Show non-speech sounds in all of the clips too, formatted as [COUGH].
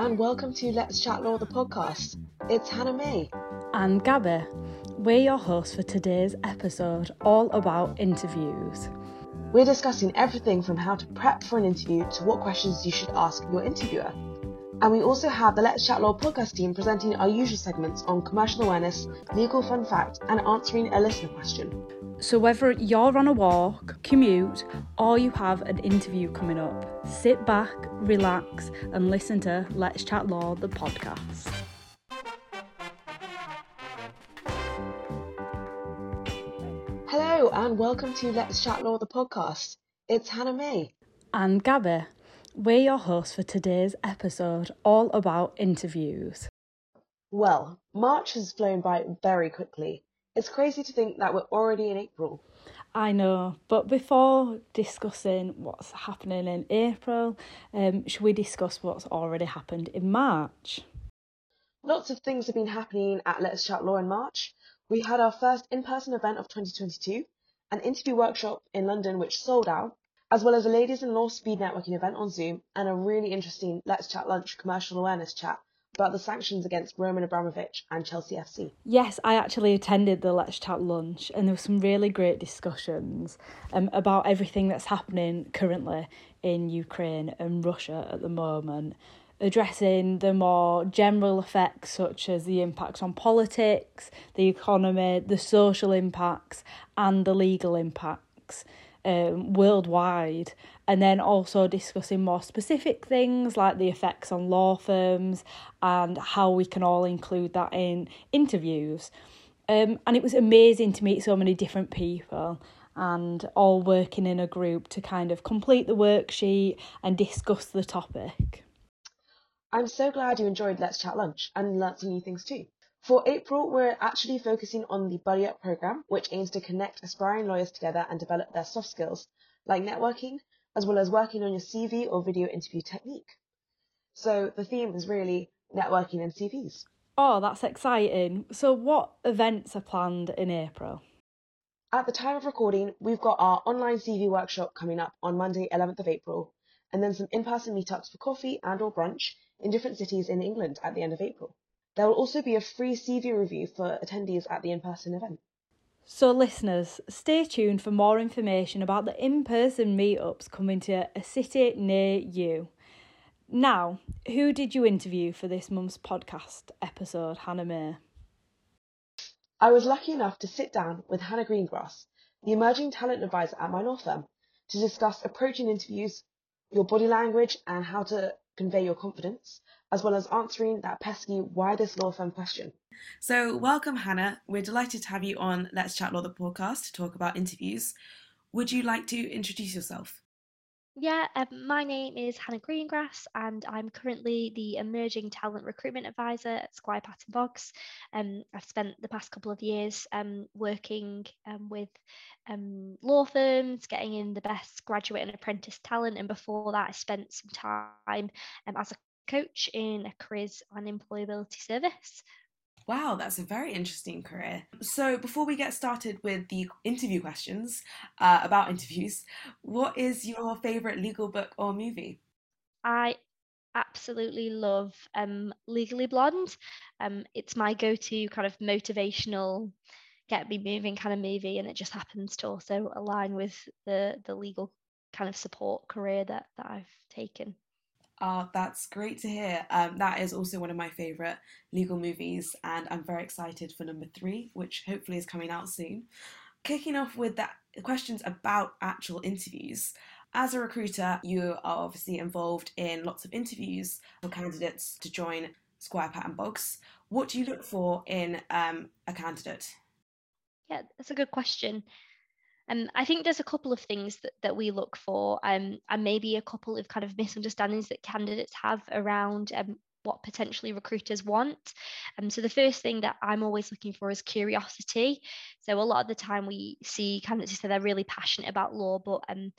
and welcome to Let's Chat Law, the podcast. It's Hannah-Mei. And Gabby. We're your hosts for today's episode, all about interviews. We're discussing everything from how to prep for an interview to what questions you should ask your interviewer. And we also have the Let's Chat Law podcast team presenting our usual segments on commercial awareness, legal fun fact, and answering a listener question. So, whether you're on a walk, commute, or you have an interview coming up, sit back, relax, and listen to Let's Chat Law, the podcast. Hello, and welcome to Let's Chat Law, the podcast. It's Hannah-Mei. And Gabby. We're your hosts for today's episode, all about interviews. Well, March has flown by very quickly. It's crazy to think that we're already in April. I know, but before discussing what's happening in April, um, should we discuss what's already happened in March? Lots of things have been happening at Let's Chat Law in March. We had our first in person event of 2022, an interview workshop in London which sold out, as well as a Ladies in Law speed networking event on Zoom and a really interesting Let's Chat Lunch commercial awareness chat about the sanctions against Roman Abramovich and Chelsea FC. Yes, I actually attended the Let's Chat lunch, and there were some really great discussions um, about everything that's happening currently in Ukraine and Russia at the moment, addressing the more general effects, such as the impacts on politics, the economy, the social impacts, and the legal impacts um, worldwide, and then also discussing more specific things like the effects on law firms and how we can all include that in interviews. Um, and it was amazing to meet so many different people and all working in a group to kind of complete the worksheet and discuss the topic. I'm so glad you enjoyed Let's Chat Lunch and learnt some new things too. For April, we're actually focusing on the Buddy Up program, which aims to connect aspiring lawyers together and develop their soft skills, like networking, as well as working on your CV or video interview technique. So the theme is really networking and CVs. Oh, that's exciting. So, what events are planned in April? At the time of recording, we've got our online CV workshop coming up on Monday, 11th of April, and then some in-person meetups for coffee and or brunch in different cities in England at the end of April. There will also be a free CV review for attendees at the in person event. So, listeners, stay tuned for more information about the in person meetups coming to a city near you. Now, who did you interview for this month's podcast episode, Hannah May? I was lucky enough to sit down with Hannah Greengrass, the emerging talent advisor at my law firm, to discuss approaching interviews, your body language, and how to convey your confidence, as well as answering that pesky why this law firm question. So, welcome, Hannah. We're delighted to have you on Let's Chat Law, the podcast, to talk about interviews. Would you like to introduce yourself? Yeah, um, my name is Hannah Greengrass, and I'm currently the Emerging Talent Recruitment Advisor at Squire Patton Boggs. Um, I've spent the past couple of years um, working um, with um, law firms, getting in the best graduate and apprentice talent, and before that, I spent some time um, as a coach in a careers and employability service. Wow, that's a very interesting career. So, before we get started with the interview questions uh, about interviews, what is your favourite legal book or movie? I absolutely love um, Legally Blonde. Um, it's my go to kind of motivational, get me moving kind of movie, and it just happens to also align with the, the legal kind of support career that, that I've taken. Oh, that's great to hear. Um, that is also one of my favourite legal movies, and I'm very excited for number three, which hopefully is coming out soon. Kicking off with that questions about actual interviews. As a recruiter, you are obviously involved in lots of interviews for candidates to join Squire Patton Boggs. What do you look for in um, a candidate? Yeah, that's a good question. Um, I think there's a couple of things that, that we look for, um, and maybe a couple of kind of misunderstandings that candidates have around um, what potentially recruiters want. Um, so the first thing that I'm always looking for is curiosity. So a lot of the time we see candidates who say they're really passionate about law, but um,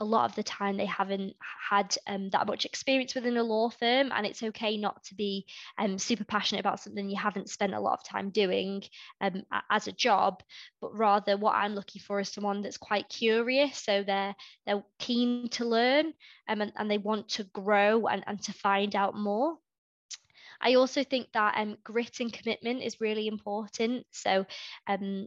a lot of the time they haven't had um, that much experience within a law firm and it's okay not to be um, super passionate about something you haven't spent a lot of time doing um, as a job but rather what i'm looking for is someone that's quite curious so they're they're keen to learn um, and, and they want to grow and, and to find out more I also think that um, grit and commitment is really important. So um,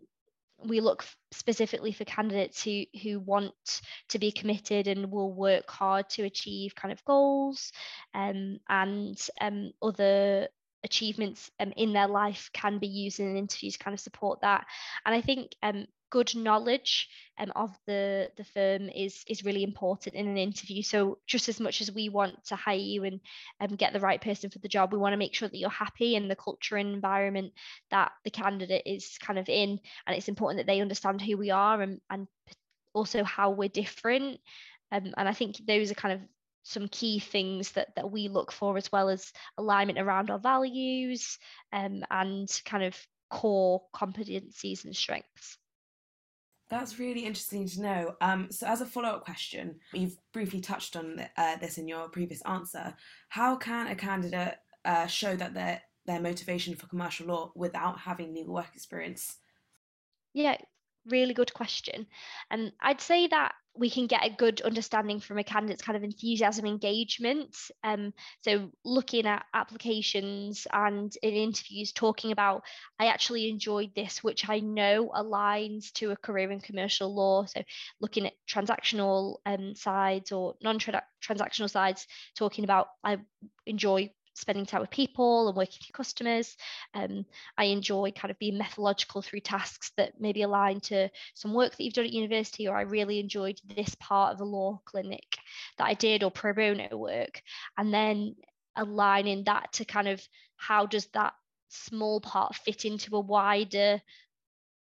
we look specifically for candidates who who want to be committed and will work hard to achieve kind of goals um, and um, other achievements um, in their life can be used in an interview to kind of support that. And i think um, good knowledge um, of the the firm is is really important in an interview. So just as much as we want to hire you and um, get the right person for the job we want to make sure that you're happy in the culture and environment that the candidate is kind of in. And it's important that they understand who we are and and also how we're different. Um, and i think those are kind of some key things that that we look for as well as alignment around our values um, and kind of core competencies and strengths that's really interesting to know. Um, so, as a follow up question, you've briefly touched on uh, this in your previous answer. How can a candidate uh, show that their their motivation for commercial law without having legal work experience? Yeah, really good question. And I'd say that we can get a good understanding from a candidate's kind of enthusiasm engagement. Um, so looking at applications and in interviews, talking about I actually enjoyed this, which I know aligns to a career in commercial law. So looking at transactional um, sides or non-transactional sides, talking about I enjoy spending time with people and working with customers. Um, I enjoy kind of being methodological through tasks that maybe align to some work that you've done at university, or I really enjoyed this part of a law clinic that I did, or pro bono work. And then aligning that to kind of how does that small part fit into a wider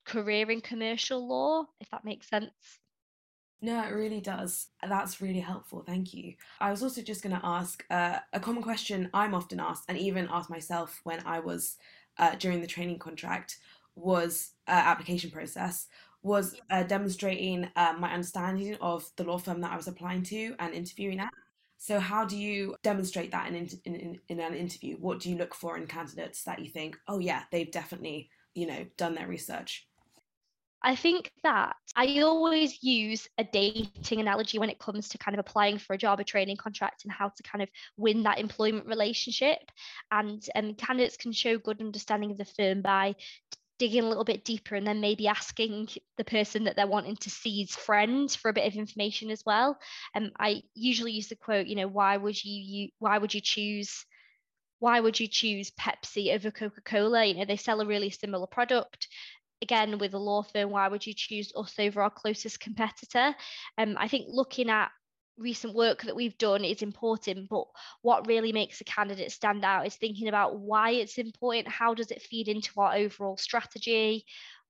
career in commercial law, if that makes sense. No, it really does. That's really helpful. Thank you. I was also just going to ask uh, a common question I'm often asked, and even asked myself when I was uh, during the training contract, was uh, application process was uh, demonstrating uh, my understanding of the law firm that I was applying to and interviewing at. So, how do you demonstrate that in, in, in, in an interview? What do you look for in candidates that you think, oh yeah, they've definitely you know done their research? I think that I always use a dating analogy when it comes to kind of applying for a job, a training contract, and how to kind of win that employment relationship. And um, candidates can show good understanding of the firm by digging a little bit deeper and then maybe asking the person that they're wanting to see's friend for a bit of information as well. And um, I usually use the quote, you know, why would you, you why would you choose why would you choose Pepsi over Coca Cola? You know, they sell a really similar product again with a law firm why would you choose us over our closest competitor? Um, i think looking at recent work that we've done is important but what really makes a candidate stand out is thinking about why it's important. How does it feed into our overall strategy?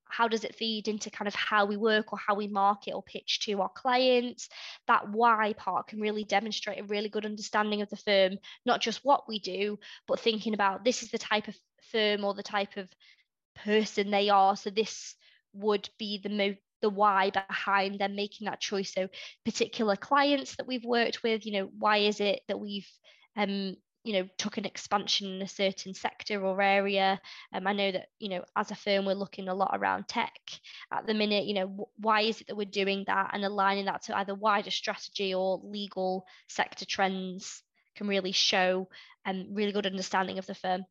How does it feed into kind of how we work or how we market or pitch to our clients? That why part can really demonstrate a really good understanding of the firm not just what we do but thinking about this is the type of firm or the type of person they are. So this would be the mo- the why behind them making that choice. So particular clients that we've worked with, you know, why is it that we've um, you know, took an expansion in a certain sector or area. Um, I know that, you know, as a firm, we're looking a lot around tech at the minute. You know, why is it that we're doing that and aligning that to either wider strategy or legal sector trends can really show um, really good understanding of the firm.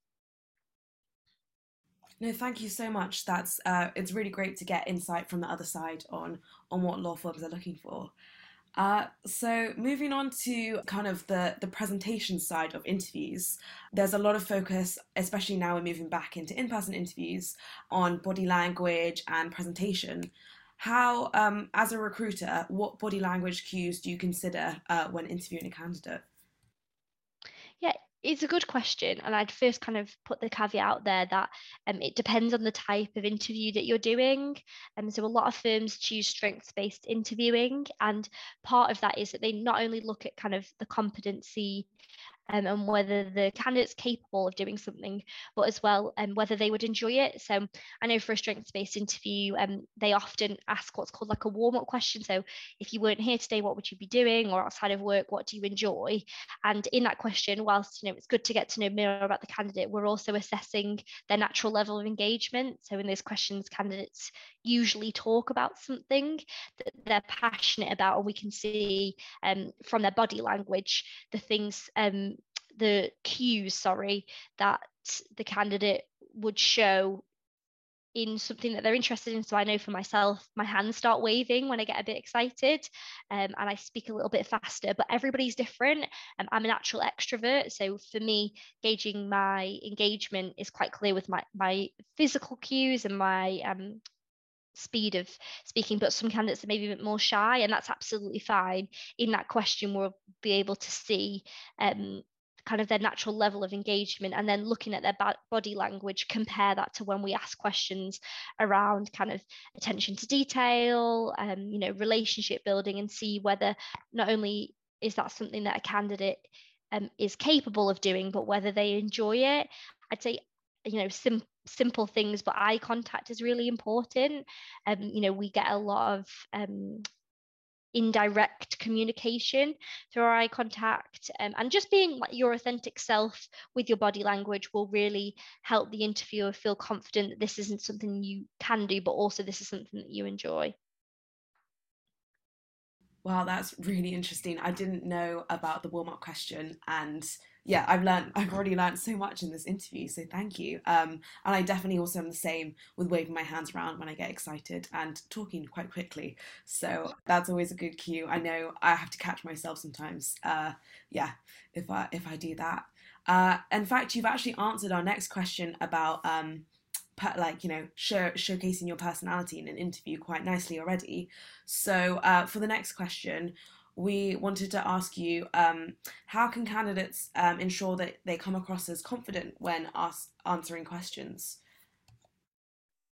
No, thank you so much. That's uh, it's really great to get insight from the other side on on what law firms are looking for. Uh, so moving on to kind of the the presentation side of interviews, there's a lot of focus, especially now we're moving back into in-person interviews, on body language and presentation. How, um, as a recruiter, what body language cues do you consider uh, when interviewing a candidate? It's a good question and i'd first kind of put the caveat out there that um, it depends on the type of interview that you're doing. And um, so a lot of firms choose strengths based interviewing and part of that is that they not only look at kind of the competency um, and whether the candidate's capable of doing something, but as well um, whether they would enjoy it. So I know for a strengths-based interview, um, they often ask what's called like a warm-up question. So if you weren't here today, what would you be doing? Or outside of work, what do you enjoy? And in that question, whilst you know it's good to get to know more about the candidate, we're also assessing their natural level of engagement. So in those questions, candidates usually talk about something that they're passionate about, and we can see um, from their body language the things um, the cues, sorry, that the candidate would show in something that they're interested in. So I know for myself, my hands start waving when I get a bit excited um, and I speak a little bit faster, but everybody's different. Um, I'm a natural extrovert. So for me, gauging my engagement is quite clear with my, my physical cues and my um, speed of speaking, but some candidates are maybe a bit more shy, and that's absolutely fine. In that question, we'll be able to see um, kind of their natural level of engagement and then looking at their body language compare that to when we ask questions around kind of attention to detail um, you know relationship building and see whether not only is that something that a candidate um, is capable of doing but whether they enjoy it. I'd say you know sim- simple things but eye contact is really important. Um, you know we get a lot of um, indirect communication through eye contact um, and just being like your authentic self with your body language will really help the interviewer feel confident that this isn't something you can do but also this is something that you enjoy. Wow that's really interesting. I didn't know about the warm-up question and yeah, I've learned, I've already learned so much in this interview, so thank you. Um, and I definitely also am the same with waving my hands around when I get excited and talking quite quickly. So that's always a good cue. I know I have to catch myself sometimes. Uh, yeah, if I if I do that. Uh, in fact, you've actually answered our next question about um, like you know show, showcasing your personality in an interview quite nicely already. So uh, for the next question, we wanted to ask you um, how can candidates um, ensure that they come across as confident when answering questions?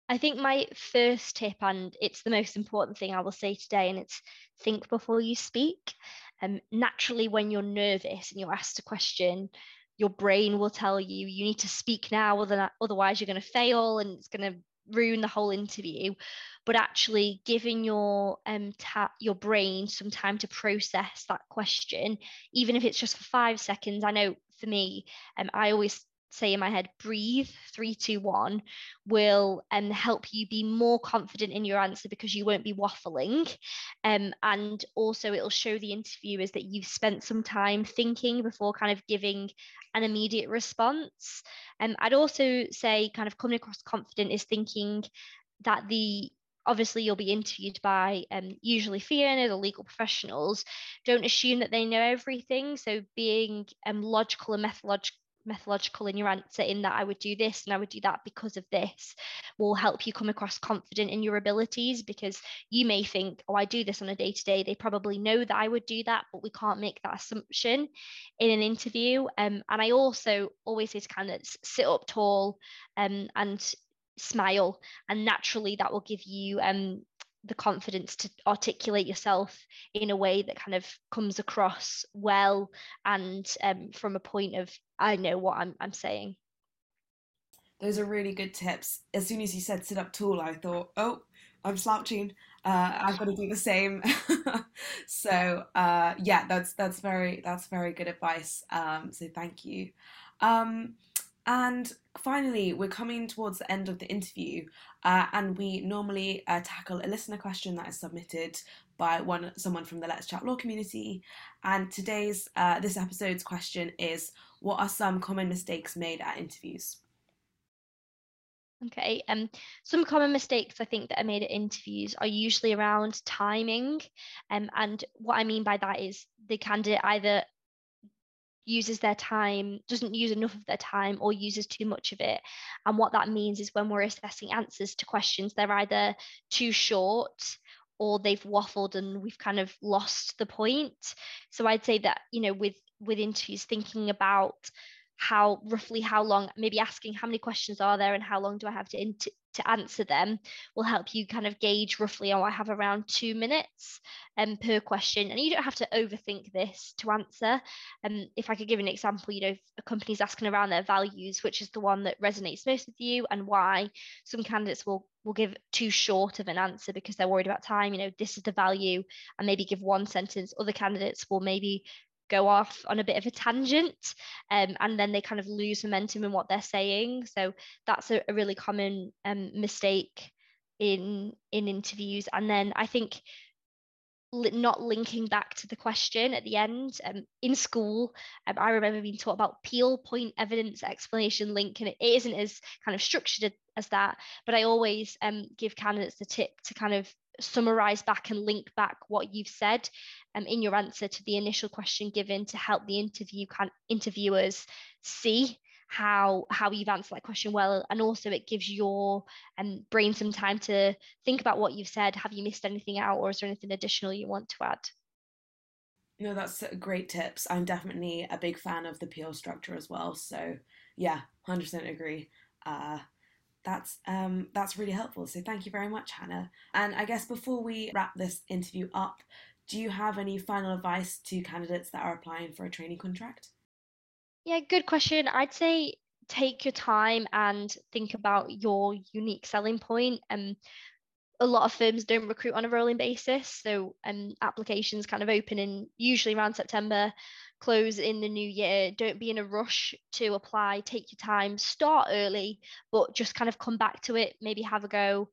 I think my first tip, and it's the most important thing I will say today, and it's think before you speak. Um, naturally, when you're nervous and you're asked a question, your brain will tell you you need to speak now, otherwise you're going to fail and it's going to ruin the whole interview but actually giving your um ta- your brain some time to process that question even if it's just for five seconds. I know for me um, i always say in my head breathe three two one will um, help you be more confident in your answer because you won't be waffling. Um, and also it'll show the interviewers that you've spent some time thinking before kind of giving an immediate response. Um, i'd also say kind of coming across confident is thinking that the obviously you'll be interviewed by um, usually fee earners or legal professionals. Don't assume that they know everything. So being um, logical and methodological methodological in your answer in that I would do this and I would do that because of this will help you come across confident in your abilities because you may think oh I do this on a day to day they probably know that I would do that but we can't make that assumption in an interview. Um, and I also always say to candidates sit up tall um, and smile and naturally that will give you um, the confidence to articulate yourself in a way that kind of comes across well and um, from a point of I know what I'm, I'm saying. Those are really good tips. As soon as you said sit up tall, I thought, oh, I'm slouching. Uh, I've got to do the same. [LAUGHS] so uh, yeah, that's that's very that's very good advice. Um, so thank you. Um, and finally, we're coming towards the end of the interview, uh, and we normally uh, tackle a listener question that is submitted by one someone from the Let's Chat Law community. And today's uh, this episode's question is: What are some common mistakes made at interviews? Okay, um, some common mistakes I think that are made at interviews are usually around timing, um, and what I mean by that is the candidate either uses their time, doesn't use enough of their time, or uses too much of it. And what that means is when we're assessing answers to questions, they're either too short or they've waffled and we've kind of lost the point. So I'd say that, you know, with with interviews, thinking about how roughly how long maybe asking how many questions are there and how long do i have to to answer them will help you kind of gauge roughly oh i have around two minutes um, per question. And you don't have to overthink this to answer. Um, if i could give an example you know a company's asking around their values which is the one that resonates most with you and why some candidates will will give too short of an answer because they're worried about time. You know this is the value. And maybe give one sentence. Other candidates will maybe go off on a bit of a tangent um, and then they kind of lose momentum in what they're saying so that's a, a really common um, mistake in in interviews and then i think not linking back to the question at the end. Um, in school, um, I remember being taught about Peel, point, evidence, explanation, link, and it isn't as kind of structured as that. But I always um, give candidates the tip to kind of summarize back and link back what you've said um, in your answer to the initial question given to help the interview can interviewers see how how you've answered that question well. And also it gives your um, brain some time to think about what you've said. Have you missed anything out or is there anything additional you want to add? No that's great tips. I'm definitely a big fan of the peel structure as well. So yeah 100% agree. Uh, that's um, that's really helpful. So thank you very much hannah. And i guess before we wrap this interview up do you have any final advice to candidates that are applying for a training contract? Yeah, good question. I'd say take your time and think about your unique selling and Um, a lot of firms don't recruit on a rolling basis, so um, applications kind of open in usually around September, close in the new year. Don't be in a rush to apply. Take your time. Start early, but just kind of come back to it. Maybe have a go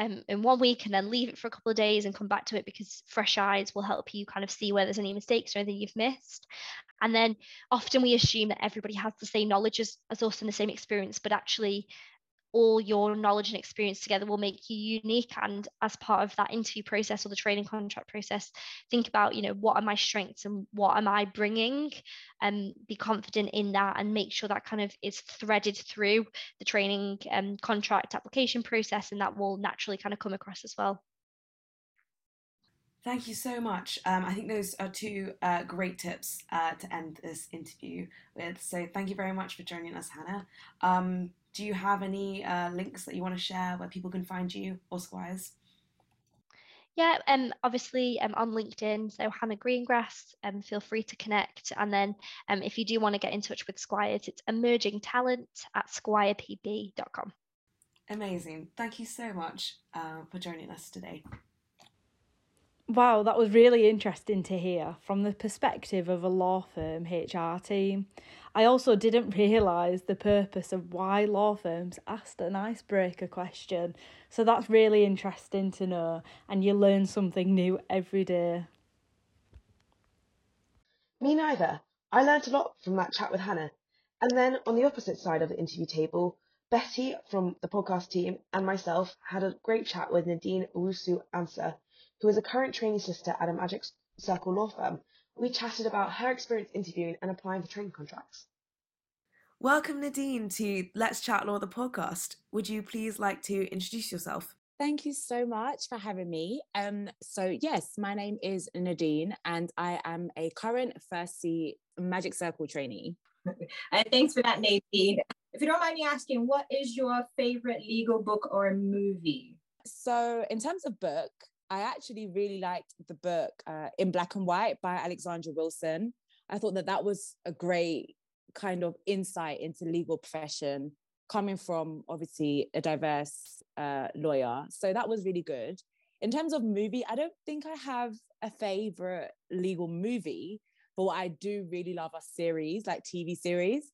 um, in one week and then leave it for a couple of days and come back to it because fresh eyes will help you kind of see where there's any mistakes or anything you've missed. And then often we assume that everybody has the same knowledge as, as us and the same experience, but actually all your knowledge and experience together will make you unique and as part of that interview process or the training contract process think about you know what are my strengths and what am i bringing and be confident in that and make sure that kind of is threaded through the training and um, contract application process and that will naturally kind of come across as well Thank you so much. Um, I think those are two uh, great tips uh, to end this interview with. So thank you very much for joining us, Hannah. Do you have any uh, links that you want to share where people can find you or Squires? Yeah, um, obviously um, on LinkedIn, so Hannah Greengrass, um, feel free to connect. And then um, if you do want to get in touch with Squires, it's emerging talent at squirepb.com. Amazing. Thank you so much uh, for joining us today. Wow, that was really interesting to hear from the perspective of a law firm HR team. I also didn't realise the purpose of why law firms asked an icebreaker question. So that's really interesting to know, and you learn something new every day. Me neither. I learnt a lot from that chat with Hannah. And then on the opposite side of the interview table, Betty from the podcast team and myself had a great chat with Nadine Owusu Ansah who is a current trainee solicitor at a Magic Circle law firm. We chatted about her experience interviewing and applying for training contracts. Welcome, Nadine, to Let's Chat Law, the podcast. Would you please like to introduce yourself? Thank you so much for having me. Um, so yes, my name is Nadine, and I am a current First C Magic Circle trainee. [LAUGHS] and thanks for that, Nadine. If you don't mind me asking, what is your favorite legal book or movie? So, in terms of book, I actually really liked the book uh, In Black and White by Alexandra Wilson. I thought that that was a great kind of insight into legal profession coming from obviously a diverse uh, lawyer. So that was really good. In terms of movie, I don't think I have a favorite legal movie, but what I do really love are series, like TV series.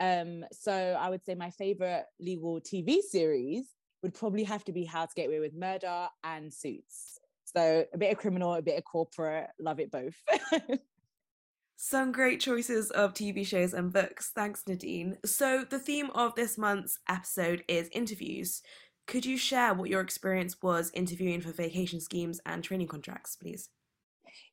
Um, so I would say my favorite legal TV series would probably have to be How to Get Away with Murder and Suits. So a bit of criminal, a bit of corporate, love it both. [LAUGHS] Some great choices of TV shows and books. Thanks, Nadine. So, the theme of this month's episode is interviews. Could you share what your experience was interviewing for vacation schemes and training contracts, please?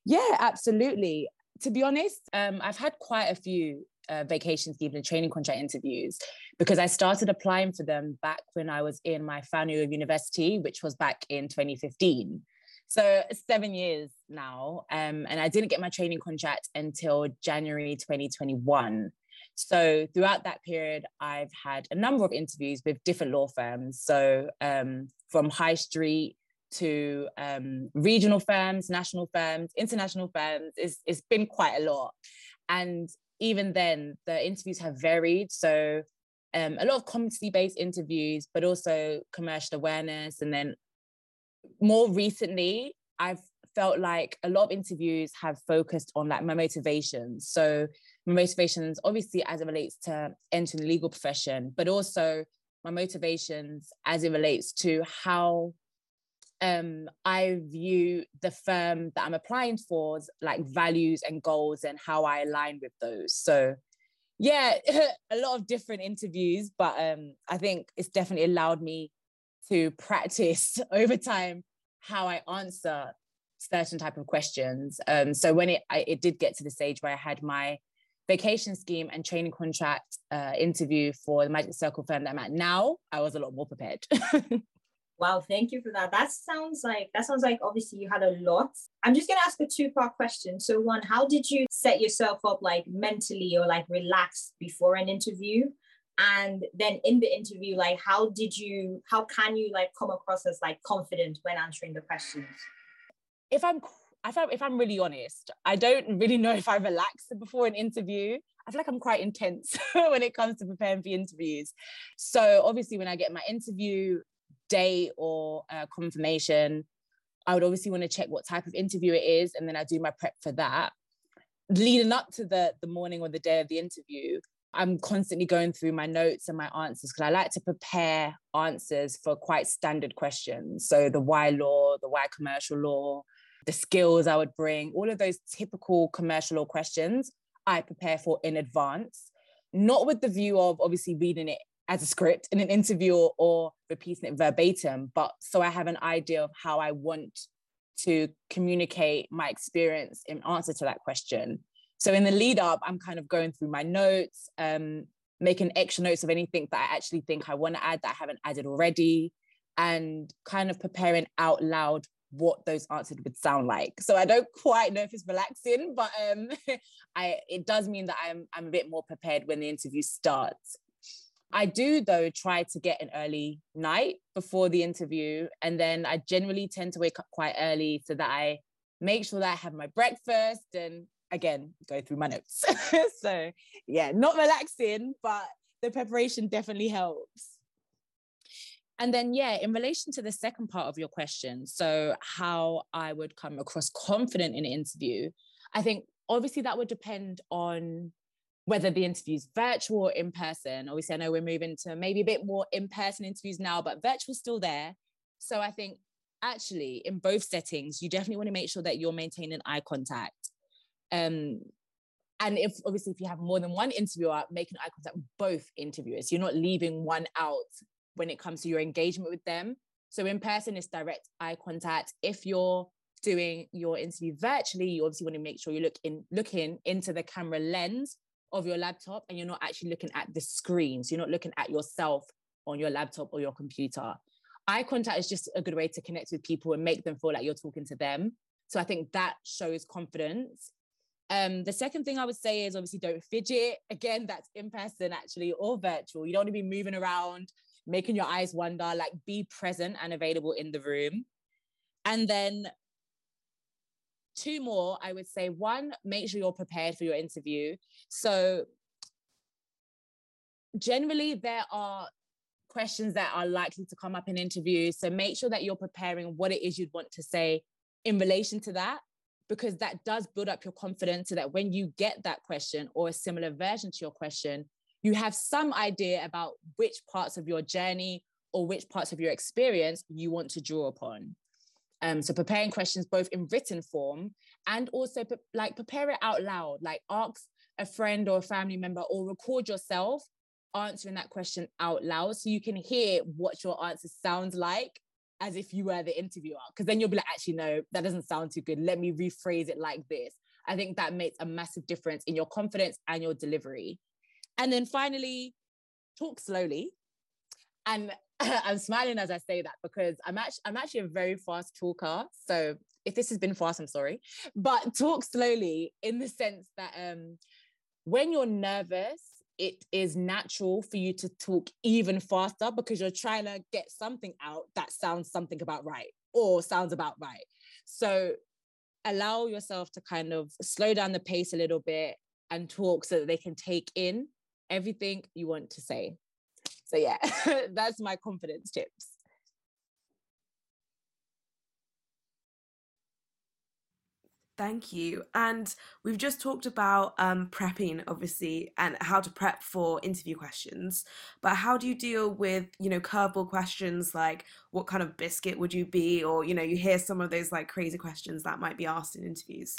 Yeah, absolutely. To be honest, um, I've had quite a few uh, and training contract interviews because I started applying for them back when I was in my final year of university, which was back in 2015. So seven years now, um, and I didn't get my training contract until January 2021. So throughout that period, I've had a number of interviews with different law firms. So um, from high street to um, regional firms, national firms, international firms, it's, it's been quite a lot. And even then, the interviews have varied. So um, a lot of community-based interviews, but also commercial awareness. And then more recently, I've felt like a lot of interviews have focused on like my motivations. So my motivations, obviously, as it relates to entering the legal profession, but also my motivations as it relates to how um, I view the firm that I'm applying for as like values and goals and how I align with those. So yeah, [LAUGHS] a lot of different interviews, but um, I think it's definitely allowed me to practice [LAUGHS] over time how I answer certain type of questions. Um, so when it I, it did get to the stage where I had my vacation scheme and training contract uh, interview for the Magic Circle firm that I'm at now, I was a lot more prepared. [LAUGHS] Wow, thank you for that. That sounds like that sounds like obviously you had a lot. I'm just gonna ask a two-part question. So one, how did you set yourself up like mentally or like relaxed before an interview? And then in the interview, like how did you how can you like come across as like confident when answering the questions? If I'm if I'm, if I'm really honest, I don't really know if I relax before an interview. I feel like I'm quite intense [LAUGHS] when it comes to preparing for interviews. So obviously, when I get my interview date or uh, confirmation, I would obviously want to check what type of interview it is, and then I do my prep for that. Leading up to the the morning or the day of the interview, I'm constantly going through my notes and my answers because I like to prepare answers for quite standard questions. So the why law, the why commercial law, the skills I would bring, all of those typical commercial law questions I prepare for in advance, not with the view of obviously reading it as a script in an interview or, repeating it verbatim, but so I have an idea of how I want to communicate my experience in answer to that question. So in the lead up, I'm kind of going through my notes, um, making extra notes of anything that I actually think I want to add that I haven't added already, and kind of preparing out loud what those answers would sound like. So I don't quite know if it's relaxing, but um, [LAUGHS] I it does mean that I'm I'm a bit more prepared when the interview starts. I do though try to get an early night before the interview, and then I generally tend to wake up quite early so that I make sure that I have my breakfast and again go through my notes. [LAUGHS] so yeah, not relaxing, but the preparation definitely helps. And then, yeah, in relation to the second part of your question, so how I would come across confident in an interview, I think obviously that would depend on whether the interview is virtual or in person. Obviously, I know we're moving to maybe a bit more in person interviews now, but virtual's still there. So I think actually in both settings, you definitely want to make sure that you're maintaining eye contact. Um, and if obviously if you have more than one interviewer, making eye contact with both interviewers, you're not leaving one out when it comes to your engagement with them. So in person, it's direct eye contact. If you're doing your interview virtually, you obviously want to make sure you look in looking into the camera lens of your laptop and you're not actually looking at the screen. So you're not looking at yourself on your laptop or your computer. Eye contact is just a good way to connect with people and make them feel like you're talking to them. So I think that shows confidence. Um, the second thing I would say is obviously don't fidget. Again, that's in person actually or virtual. You don't want to be moving around, making your eyes wander, like be present and available in the room. And then two more, I would say one, make sure you're prepared for your interview. So generally there are questions that are likely to come up in interviews. So make sure that you're preparing what it is you'd want to say in relation to that, because that does build up your confidence so that when you get that question or a similar version to your question, you have some idea about which parts of your journey or which parts of your experience you want to draw upon. Um, so preparing questions both in written form and also pre- like prepare it out loud, like ask a friend or a family member or record yourself answering that question out loud so you can hear what your answer sounds like as if you were the interviewer. Because then you'll be like, actually, no, that doesn't sound too good. Let me rephrase it like this. I think that makes a massive difference in your confidence and your delivery. And then finally, talk slowly. And [LAUGHS] I'm smiling as I say that because I'm actually I'm actually a very fast talker. So if this has been fast, I'm sorry. But talk slowly in the sense that um when you're nervous, it is natural for you to talk even faster because you're trying to get something out that sounds something about right or sounds about right. So allow yourself to kind of slow down the pace a little bit and talk so that they can take in everything you want to say. So yeah, [LAUGHS] that's my confidence tips. Thank you. And we've just talked about um, prepping, obviously, and how to prep for interview questions. But how do you deal with, you know, curveball questions like what kind of biscuit would you be? Or, you know, you hear some of those like crazy questions that might be asked in interviews.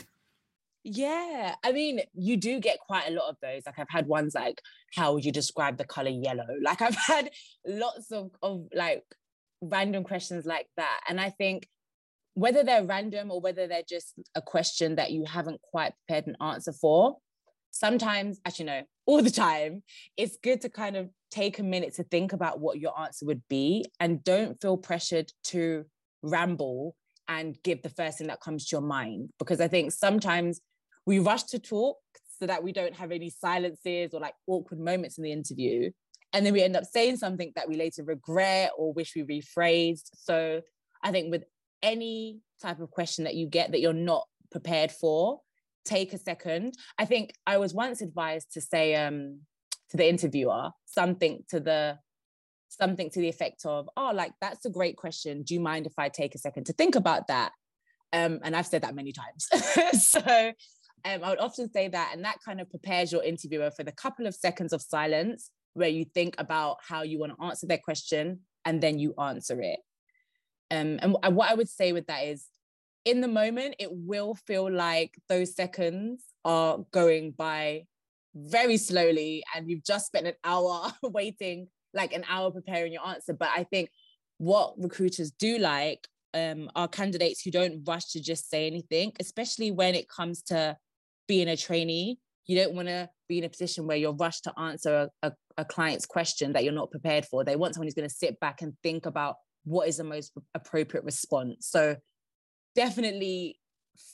Yeah, I mean, you do get quite a lot of those. Like I've had ones like, how would you describe the color yellow? [LAUGHS] Like I've had lots of, of like random questions like that. And I think whether they're random or whether they're just a question that you haven't quite prepared an answer for, sometimes, actually, no, [LAUGHS] all the time, it's good to kind of take a minute to think about what your answer would be and don't feel pressured to ramble and give the first thing that comes to your mind. Because I think sometimes we rush to talk so that we don't have any silences or like awkward moments in the interview. And then we end up saying something that we later regret or wish we rephrased. So I think with any type of question that you get that you're not prepared for, take a second. I think I was once advised to say um, to the interviewer something to the something to the effect of, "Oh, like that's a great question. Do you mind if I take a second to think about that?" Um, and I've said that many times. [LAUGHS] so um, I would often say that, and that kind of prepares your interviewer for the couple of seconds of silence where you think about how you want to answer their question and then you answer it. Um, and what I would say with that is, in the moment, it will feel like those seconds are going by very slowly, and you've just spent an hour [LAUGHS] waiting, like an hour preparing your answer. But I think what recruiters do like um, are candidates who don't rush to just say anything, especially when it comes to being a trainee. You don't want to be in a position where you're rushed to answer a, a, a client's question that you're not prepared for. They want someone who's going to sit back and think about what is the most appropriate response. So definitely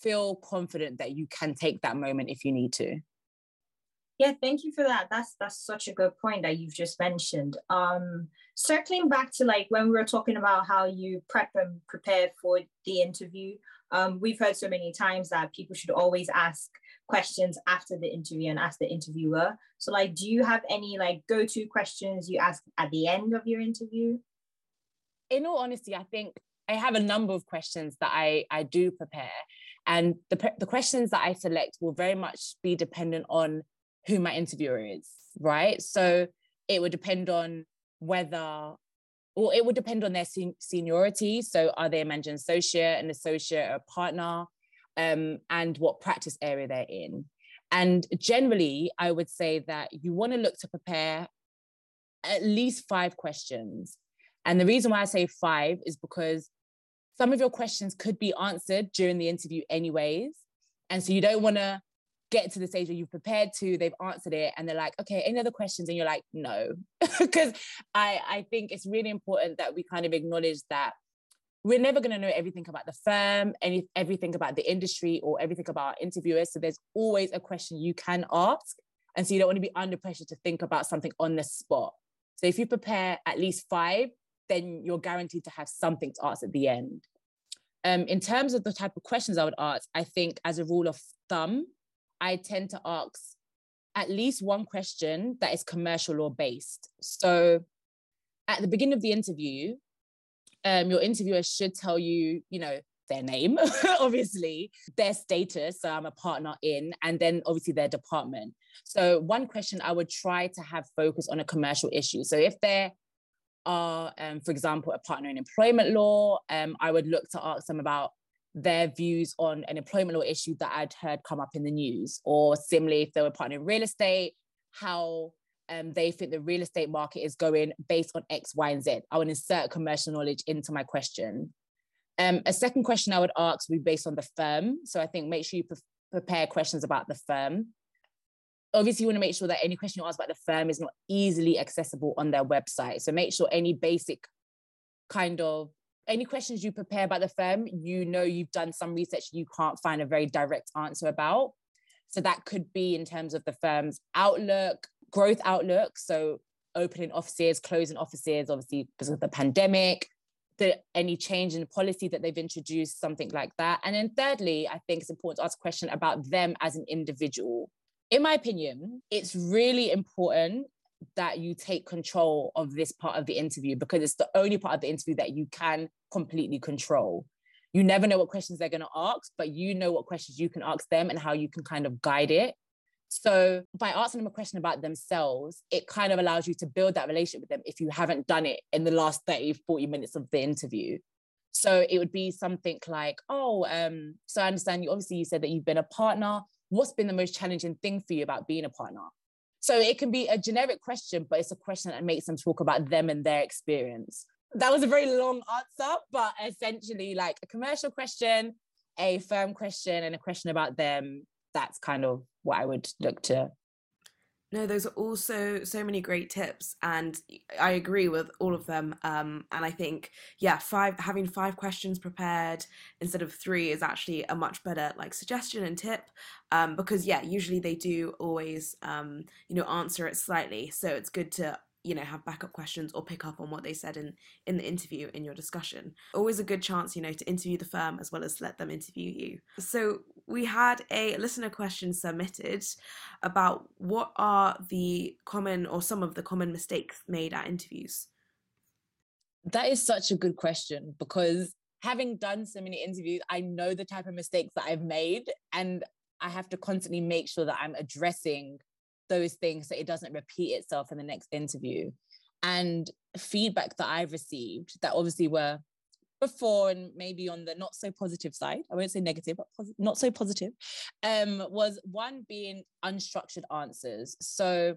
feel confident that you can take that moment if you need to. Yeah, thank you for that. That's that's such a good point that you've just mentioned. Um, circling back to like when we were talking about how you prep and prepare for the interview, um, we've heard so many times that people should always ask questions after the interview and ask the interviewer. So, like, do you have any like go-to questions you ask at the end of your interview? in all honesty, I think I have a number of questions that I, I do prepare. And the, the questions that I select will very much be dependent on who my interviewer is, right? So it would depend on whether, or it would depend on their sen- seniority. So are they a managing associate, an associate, a partner, um, and what practice area they're in. And generally, I would say that you want to look to prepare at least five questions and the reason why I say five is because some of your questions could be answered during the interview, anyways. And so you don't want to get to the stage where you've prepared to, they've answered it, and they're like, okay, any other questions? And you're like, no. [LAUGHS] Because I, I think it's really important that we kind of acknowledge that we're never going to know everything about the firm, any everything about the industry, or everything about our interviewers. So there's always a question you can ask. And so you don't want to be under pressure to think about something on the spot. So if you prepare at least five, then you're guaranteed to have something to ask at the end. Um, in terms of the type of questions I would ask, I think as a rule of thumb, I tend to ask at least one question that is commercial law based. So at the beginning of the interview, um, your interviewer should tell you, you know, their name, [LAUGHS] obviously, their status. So I'm a partner in, and then obviously their department. So one question I would try to have focus on a commercial issue. So if they're are, um, for example, a partner in employment law, um, I would look to ask them about their views on an employment law issue that I'd heard come up in the news, or similarly, if they were a partner in real estate, how um, they think the real estate market is going based on X, Y, and Z. I would insert commercial knowledge into my question. Um, a second question I would ask would be based on the firm. So I think make sure you pre- prepare questions about the firm obviously you want to make sure that any question you ask about the firm is not easily accessible on their website. So make sure any basic kind of any questions you prepare about the firm, you know you've done some research you can't find a very direct answer about. So that could be in terms of the firm's outlook, growth outlook. So opening offices, closing offices, obviously because of the pandemic, the, any change in policy that they've introduced, something like that. And then thirdly, I think it's important to ask a question about them as an individual in my opinion, it's really important that you take control of this part of the interview because it's the only part of the interview that you can completely control. you never know what questions they're going to ask, but you know what questions you can ask them and how you can kind of guide it. So by asking them a question about themselves, it kind of allows you to build that relationship with them if you haven't done it in the last 30, 40 minutes of the interview. So it would be something like, oh, um, so I understand you obviously you said that you've been a partner. What's been the most challenging thing for you about being a partner? So it can be a generic question, but it's a question that makes them talk about them and their experience. That was a very long answer, but essentially like a commercial question, a firm question, and a question about them. That's kind of what I would look to no, those are also so many great tips, and I agree with all of them. Um, and I think, yeah, five having five questions prepared instead of three is actually a much better like suggestion and tip. Um, because yeah, usually they do always, um, you know, answer it slightly, so it's good to you know have backup questions or pick up on what they said in in the interview in your discussion always a good chance you know to interview the firm as well as let them interview you so we had a listener question submitted about what are the common or some of the common mistakes made at interviews that is such a good question because having done so many interviews i know the type of mistakes that i've made and i have to constantly make sure that i'm addressing those things so it doesn't repeat itself in the next interview. And feedback that I've received that obviously were before and maybe on the not so positive side, I won't say negative, but pos- not so positive, um, was one being unstructured answers. So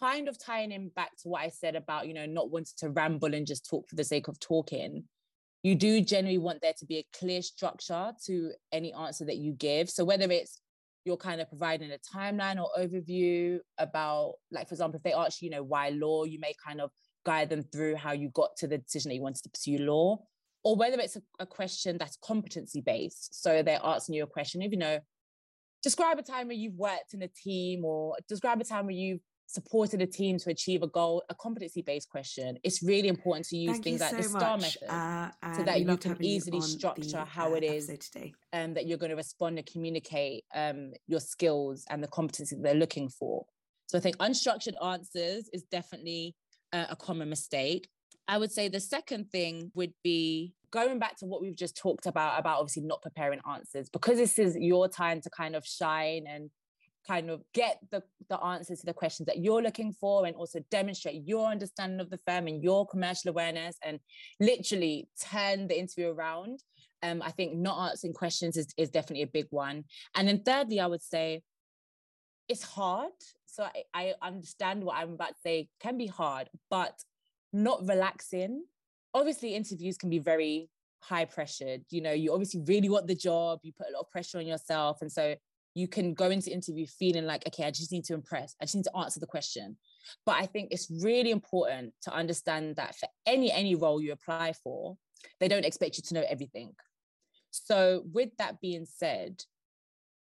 kind of tying in back to what I said about, you know, not wanting to ramble and just talk for the sake of talking. You do generally want there to be a clear structure to any answer that you give. So whether it's you're kind of providing a timeline or overview about, like, for example, if they ask you, you know, why law, you may kind of guide them through how you got to the decision that you wanted to pursue law, or whether it's a, a question that's competency based. So they're asking you a question, if you know, describe a time where you've worked in a team, or describe a time where you've supported a team to achieve a goal, a competency based question, it's really important to use Thank things so like the STAR much, method uh, so that you can you easily structure the, how uh, it is today. um, that you're going to respond and communicate um, your skills and the competency that they're looking for. So I think unstructured answers is definitely uh, a common mistake. I would say the second thing would be going back to what we've just talked about, about obviously not preparing answers, because this is your time to kind of shine and kind of get the, the answers to the questions that you're looking for and also demonstrate your understanding of the firm and your commercial awareness and literally turn the interview around. Um, I think not answering questions is, is definitely a big one. And then thirdly, I would say it's hard. So I, I understand what I'm about to say can be hard, but not relaxing. Obviously, interviews can be very high pressured. You know, you obviously really want the job, you put a lot of pressure on yourself. And so you can go into interview feeling like, okay, I just need to impress. I just need to answer the question. But I think it's really important to understand that for any any role you apply for, they don't expect you to know everything. So with that being said,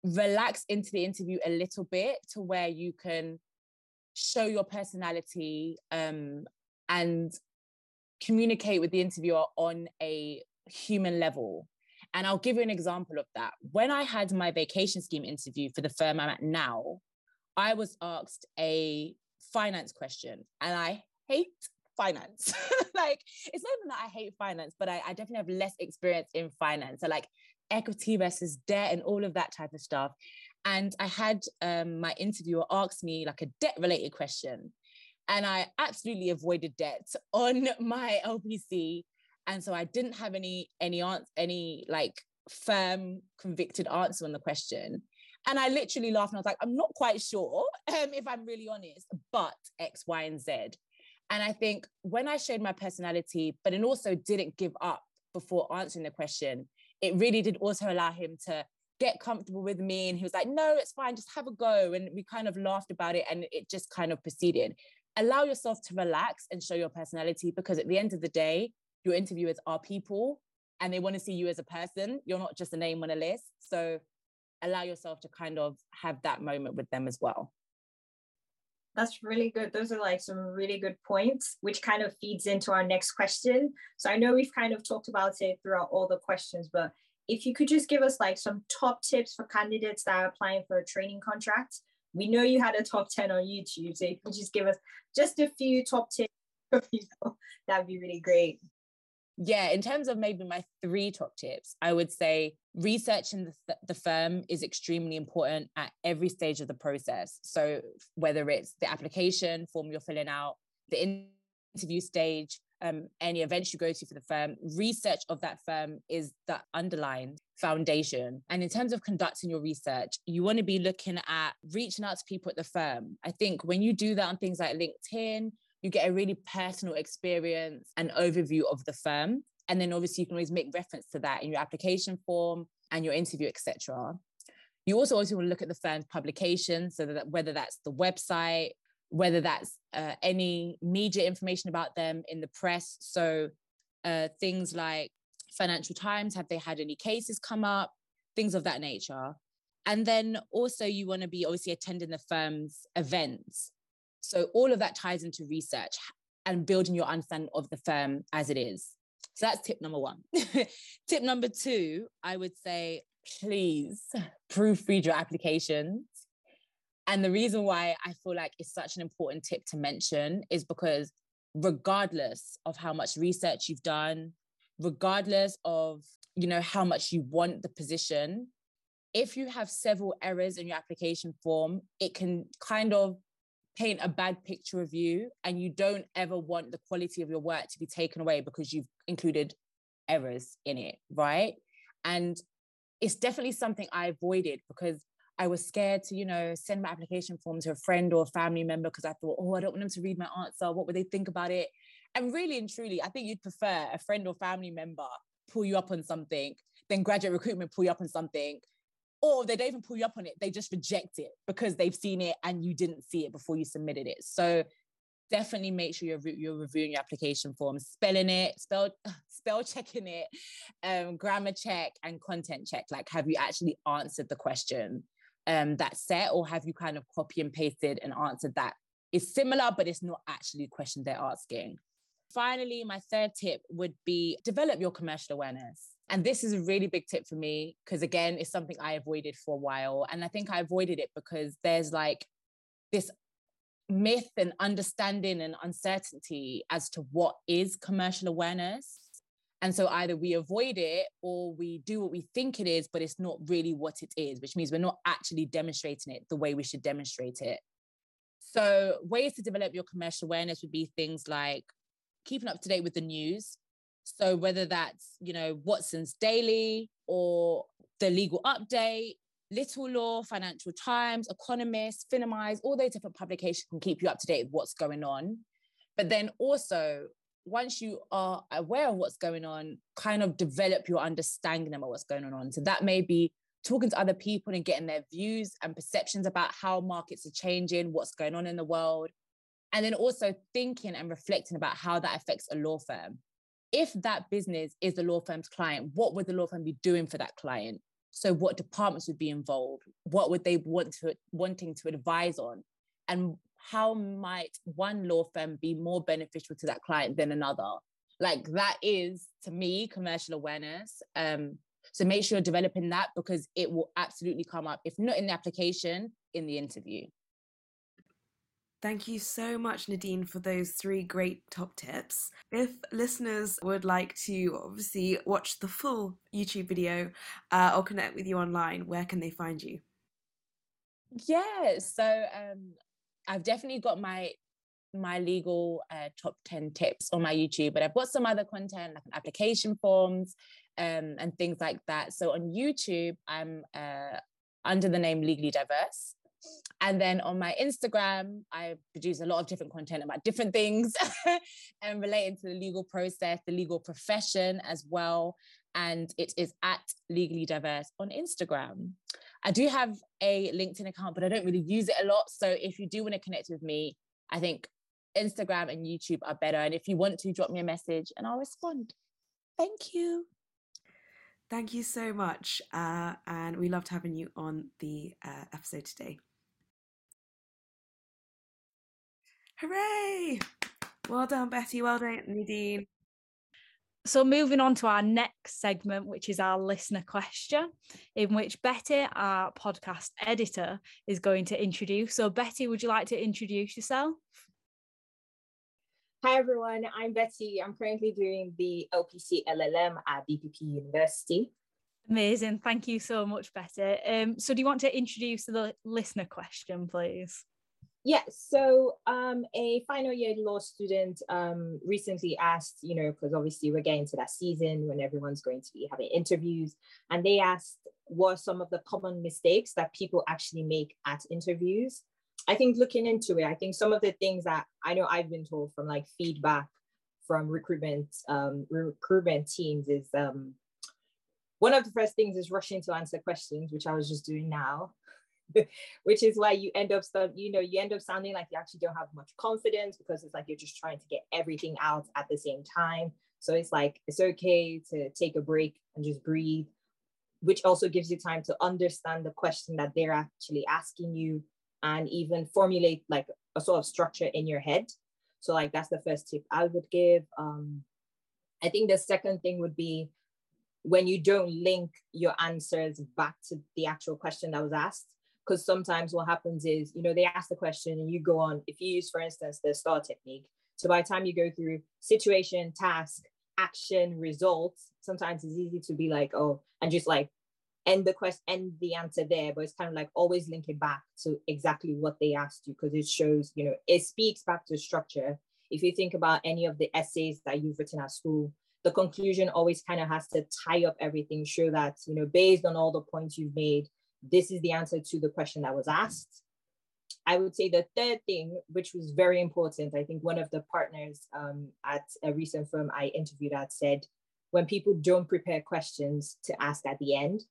relax into the interview a little bit to where you can show your personality um, and communicate with the interviewer on a human level and I'll give you an example of that. When I had my vacation scheme interview for the firm I'm at now, I was asked a finance question, and I hate finance. [LAUGHS] like, it's not even that I hate finance, but I, I definitely have less experience in finance. So, like, equity versus debt and all of that type of stuff. And I had um, my interviewer ask me like a debt related question. And I absolutely avoided debt on [LAUGHS] my LPC and so I didn't have any any answer, any like firm convicted answer on the question. And I literally laughed and I was like, I'm not quite sure [LAUGHS] um, if I'm really honest, but X, Y, and Z. And I think when I showed my personality, but then also didn't give up before answering the question, it really did also allow him to get comfortable with me. And he was like, no, it's fine, just have a go. And we kind of laughed about it and it just kind of proceeded. Allow yourself to relax and show your personality because at the end of the day, your interviewers are people and they want to see you as a person. You're not just a name on a list. So allow yourself to kind of have that moment with them as well. That's really good. Those are like some really good points, which kind of feeds into our next question. So I know we've kind of talked about it throughout all the questions, but if you could just give us like some top tips for candidates that are applying for a training contract. We know you had a top 10 on YouTube, so if you just give us just a few top tips [LAUGHS] that'd be really great. yeah, in terms of maybe my three top tips, I would say researching the, the firm is extremely important at every stage of the process. So whether it's the application form you're filling out, the interview stage, um, any events you go to for the firm, research of that firm is the underlying foundation. And in terms of conducting your research, you want to be looking at reaching out to people at the firm. I think when you do that on things like LinkedIn, you get a really personal experience and overview of the firm. And then obviously you can always make reference to that in your application form and your interview, etc. You also always want to look at the firm's publications, so that whether that's the website, whether that's uh, any media information about them in the press. So uh, things like Financial Times, have they had any cases come up? Things of that nature. And then also you want to be obviously attending the firm's events. So all of that ties into research and building your understanding of the firm as it is. So that's tip number one. [LAUGHS] tip number two, I would say, please proofread your applications. And the reason why I feel like it's such an important tip to mention is because regardless of how much research you've done, regardless of you know how much you want the position, if you have several errors in your application form, it can kind of paint a bad picture of you and you don't ever want the quality of your work to be taken away because you've included errors in it, right? And it's definitely something I avoided because I was scared to, you know, send my application form to a friend or a family member because I thought, oh, I don't want them to read my answer. What would they think about it? And really and truly, I think you'd prefer a friend or family member pull you up on something than graduate recruitment pull you up on something or they don't even pull you up on it they just reject it because they've seen it and you didn't see it before you submitted it so definitely make sure you're, you're reviewing your application form spelling it spell [SIGHS] spell checking it um, grammar check and content check like have you actually answered the question um, that's set or have you kind of copy and pasted and answered that is similar but it's not actually the question they're asking finally my third tip would be develop your commercial awareness and this is a really big tip for me because, again, it's something I avoided for a while. And I think I avoided it because there's like this myth and understanding and uncertainty as to what is commercial awareness. And so either we avoid it or we do what we think it is, but it's not really what it is, which means we're not actually demonstrating it the way we should demonstrate it. So, ways to develop your commercial awareness would be things like keeping up to date with the news, so whether that's, you know, Watson's Daily or the legal update, Little Law, Financial Times, Economist, Finimize, all those different publications can keep you up to date with what's going on. But then also, once you are aware of what's going on, kind of develop your understanding of what's going on. So that may be talking to other people and getting their views and perceptions about how markets are changing, what's going on in the world. And then also thinking and reflecting about how that affects a law firm if that business is the law firm's client, what would the law firm be doing for that client? So what departments would be involved? What would they want to wanting to advise on? And how might one law firm be more beneficial to that client than another? Like that is to me commercial awareness. Um, so make sure you're developing that because it will absolutely come up, if not in the application, in the interview. Thank you so much, Nadine, for those three great top tips. If listeners would like to obviously watch the full YouTube video uh, or connect with you online, where can they find you? Yeah, so um, I've definitely got my my legal uh, top 10 tips on my YouTube, but I've got some other content like application forms um, and things like that. So on YouTube, I'm uh, under the name Legally Diverse. And then on my Instagram, I produce a lot of different content about different things [LAUGHS] and relating to the legal process, the legal profession as well. And it is at Legally Diverse on Instagram. I do have a LinkedIn account, but I don't really use it a lot. So if you do want to connect with me, I think Instagram and YouTube are better. And if you want to, drop me a message and I'll respond. Thank you. Thank you so much. Uh, and we loved having you on the uh, episode today. Hooray! Well done, Betty. Well done, Nadine. So, moving on to our next segment, which is our listener question, in which Betty, our podcast editor, is going to introduce. So, Betty, would you like to introduce yourself? Hi everyone, I'm Betty. I'm currently doing the LPC LLM at bpp University. Amazing. Thank you so much, Betty. Um, so do you want to introduce the listener question, please? Yeah, so um, a final year law student um, recently asked, you know, because obviously we're getting to that season when everyone's going to be having interviews, and they asked what some of the common mistakes that people actually make at interviews. I think looking into it, I think some of the things that I know I've been told from like feedback from recruitment um, recruitment teams is um, one of the first things is rushing to answer questions, which I was just doing now. [LAUGHS] which is why you end up you know you end up sounding like you actually don't have much confidence because it's like you're just trying to get everything out at the same time. So it's like it's okay to take a break and just breathe which also gives you time to understand the question that they're actually asking you and even formulate like a sort of structure in your head. So like that's the first tip i would give. Um i think the second thing would be when you don't link your answers back to the actual question that was asked because sometimes what happens is you know they ask the question and you go on if you use for instance the star technique so by the time you go through situation task action results sometimes it's easy to be like oh and just like end the question end the answer there but it's kind of like always link it back to exactly what they asked you because it shows you know it speaks back to structure. If you think about any of the essays that you've written at school the conclusion always kind of has to tie up everything show that you know based on all the points you've made this is the answer to the question that was asked. I would say the third thing, which was very important, I think one of the partners um, at a recent firm I interviewed at said, when people don't prepare questions to ask at the end,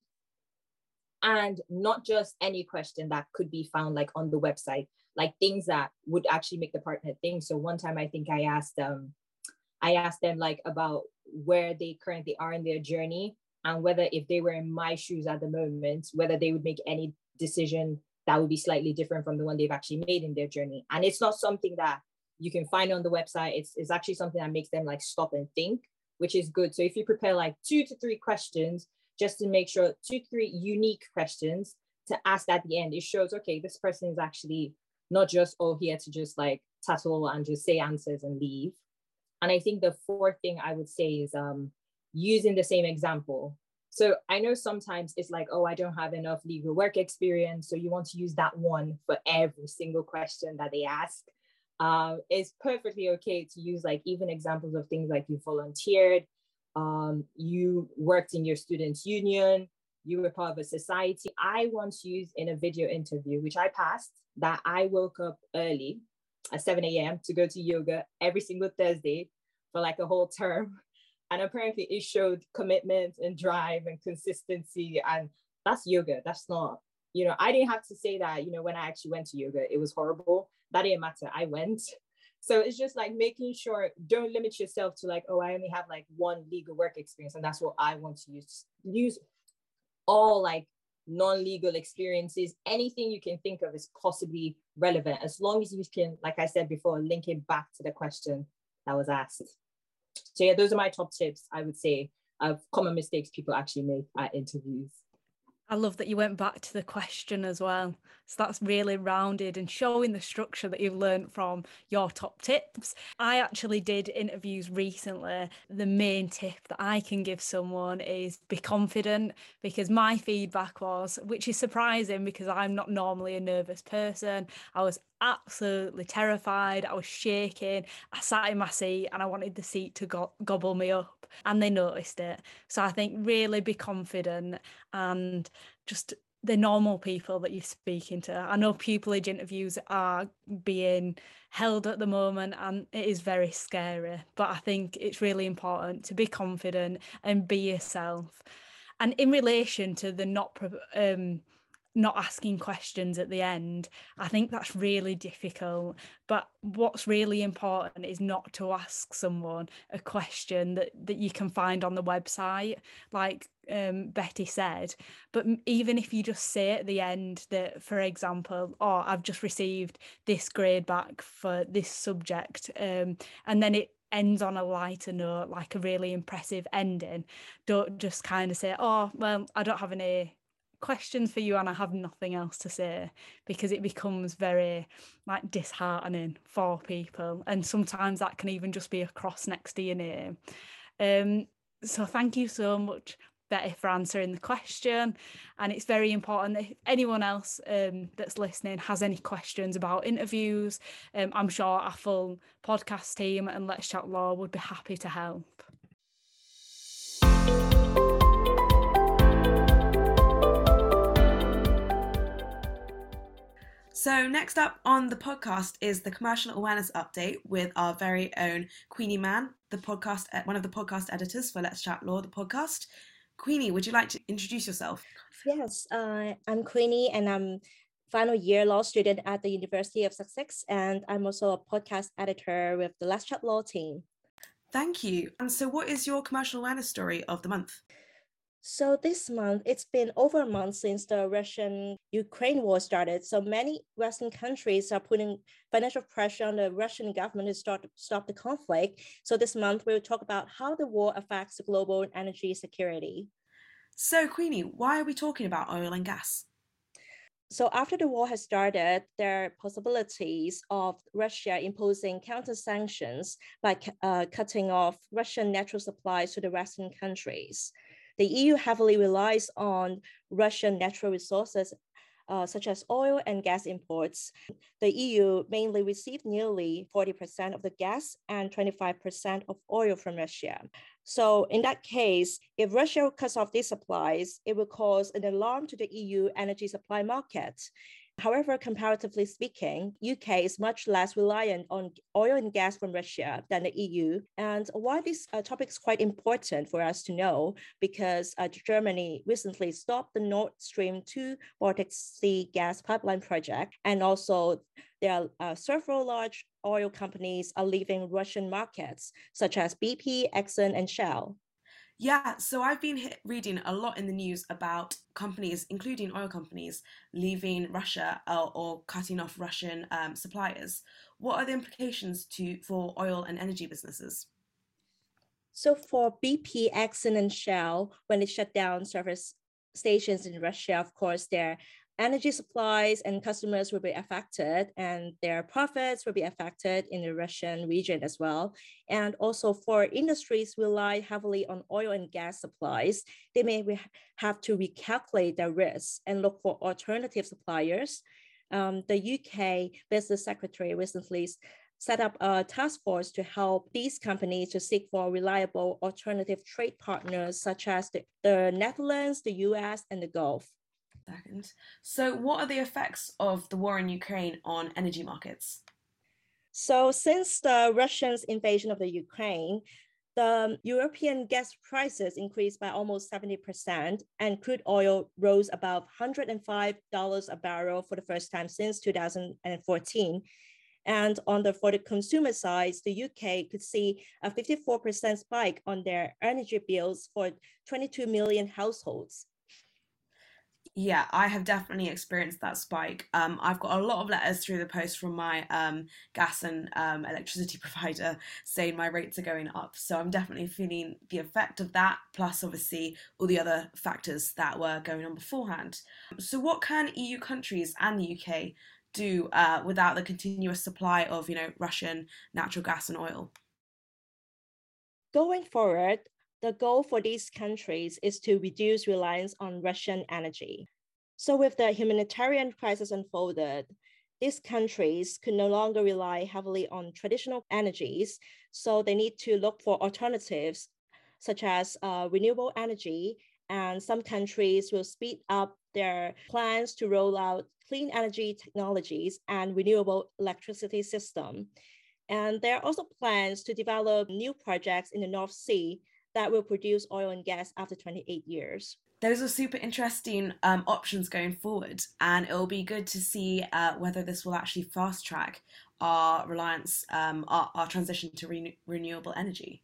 and not just any question that could be found like on the website, like things that would actually make the partner think. So one time I think I asked um, I asked them like about where they currently are in their journey and whether if they were in my shoes at the moment, whether they would make any decision that would be slightly different from the one they've actually made in their journey. And it's not something that you can find on the website. It's, it's actually something that makes them like stop and think, which is good. So if you prepare like two to three questions, just to make sure two, three unique questions to ask at the end, it shows, okay, this person is actually not just all here to just like tattle and just say answers and leave. And I think the fourth thing I would say is um, using the same example. So I know sometimes it's like, oh, I don't have enough legal work experience. So you want to use that one for every single question that they ask. Uh, it's perfectly okay to use like even examples of things like you volunteered, um, you worked in your students' union, you were part of a society. I once used in a video interview, which I passed, that I woke up early at 7 a.m. to go to yoga every single Thursday for like a whole term and apparently it showed commitment and drive and consistency and that's yoga that's not you know i didn't have to say that you know when i actually went to yoga it was horrible. That didn't matter. I went. So it's just like making sure don't limit yourself to like oh i only have like one legal work experience and that's what i want to use use all like non-legal experiences. Anything you can think of is possibly relevant as long as you can like i said before link it back to the question that was asked so yeah, those are my top tips, I would say, of common mistakes people actually make at interviews. I love that you went back to the question as well. So that's really rounded and showing the structure that you've learned from your top tips. I actually did interviews recently. The main tip that I can give someone is be confident because my feedback was, which is surprising because I'm not normally a nervous person. I was absolutely terrified. I was shaking. I sat in my seat and I wanted the seat to go- gobble me up, and they noticed it. So I think really be confident and just the normal people that you're speaking to. I know pupillage interviews are being held at the moment and it is very scary, but I think it's really important to be confident and be yourself. And in relation to the not um, not asking questions at the end. I think that's really difficult. But what's really important is not to ask someone a question that, that you can find on the website, like um, Betty said. But even if you just say at the end that, for example, oh, I've just received this grade back for this subject, um, and then it ends on a lighter note, like a really impressive ending. Don't just kind of say, oh, well, I don't have an A questions for you and I have nothing else to say because it becomes very like disheartening for people and sometimes that can even just be a cross next to your name. Um, so thank you so much Betty for answering the question. And it's very important that if anyone else um, that's listening has any questions about interviews, um, I'm sure our full podcast team and Let's Chat Law would be happy to help. So, next up on the podcast is the commercial awareness update with our very own Queenie Mann, the podcast, one of the podcast editors for Let's Chat Law, the podcast. Queenie, would you like to introduce yourself? Yes, uh, I'm Queenie and I'm final year law student at the University of Sussex, and I'm also a podcast editor with the Let's Chat Law team. Thank you. And so, what is your commercial awareness story of the month? So this month, it's been over a month since the Russian-Ukraine war started. So many Western countries are putting financial pressure on the Russian government to start stop the conflict. So this month, we'll talk about how the war affects global energy security. So Queenie, why are we talking about oil and gas? So after the war has started, there are possibilities of Russia imposing counter sanctions by uh, cutting off Russian natural supplies to the Western countries. The EU heavily relies on Russian natural resources uh, such as oil and gas imports. The EU mainly received nearly 40% of the gas and 25% of oil from Russia. So in that case, if Russia cuts off these supplies, it will cause an alarm to the EU energy supply market. However, comparatively speaking, UK is much less reliant on oil and gas from Russia than the EU. And why this uh, topic is quite important for us to know, because uh, Germany recently stopped the Nord Stream 2 Baltic Sea gas pipeline project. And also there are uh, several large oil companies are leaving Russian markets, such as BP, Exxon, and Shell. Yeah, so I've been hit, reading a lot in the news about companies, including oil companies, leaving Russia or, or cutting off Russian um, suppliers. What are the implications to for oil and energy businesses? So for BP, Exxon, and Shell, when they shut down service stations in Russia, of course, their energy supplies and customers will be affected and their profits will be affected in the Russian region as well. And also for industries rely heavily on oil and gas supplies, they may have to recalculate their risks and look for alternative suppliers. Um, the UK Business Secretary recently set up a task force to help these companies to seek for reliable alternative trade partners such as the, the Netherlands, the US, and the Gulf second. So, what are the effects of the war in Ukraine on energy markets? So, since the Russians' invasion of the Ukraine, the European gas prices increased by almost 70%, and crude oil rose above $105 a barrel for the first time since 2014. And on the for the consumer side, the UK could see a 54% spike on their energy bills for 22 million households yeah, I have definitely experienced that spike. Um, I've got a lot of letters through the post from my um, gas and um, electricity [LAUGHS] provider saying my rates are going up. So I'm definitely feeling the effect of that, plus obviously all the other factors that were going on beforehand. So, what can EU countries and the UK do uh, without the continuous supply of, you know, Russian natural gas and oil? Going forward, the goal for these countries is to reduce reliance on Russian energy. So with the humanitarian crisis unfolded, these countries could no longer rely heavily on traditional energies, so they need to look for alternatives such as uh, renewable energy, and some countries will speed up their plans to roll out clean energy technologies and renewable electricity system. And there are also plans to develop new projects in the North Sea that will produce oil and gas after 28 years. Those are super interesting um, options going forward, and it will be good to see uh, whether this will actually fast track our reliance, um, our, our, transition to re- renewable energy.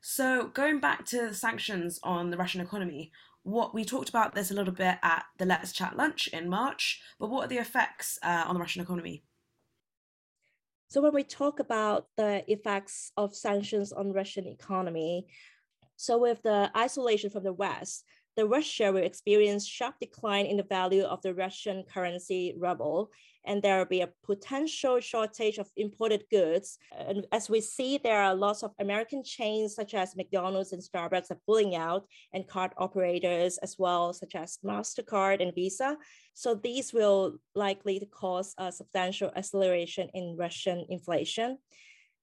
So, going back to the sanctions on the Russian economy, what we talked about this a little bit at the Let's Chat lunch in March, but what are the effects uh, on the Russian economy? So, when we talk about the effects of sanctions on Russian economy, so with the isolation from the West, the Russia will experience sharp decline in the value of the Russian currency ruble, and there will be a potential shortage of imported goods. And as we see, there are lots of American chains such as McDonald's and Starbucks are pulling out, and card operators as well, such as MasterCard and Visa. So these will likely cause a substantial acceleration in Russian inflation.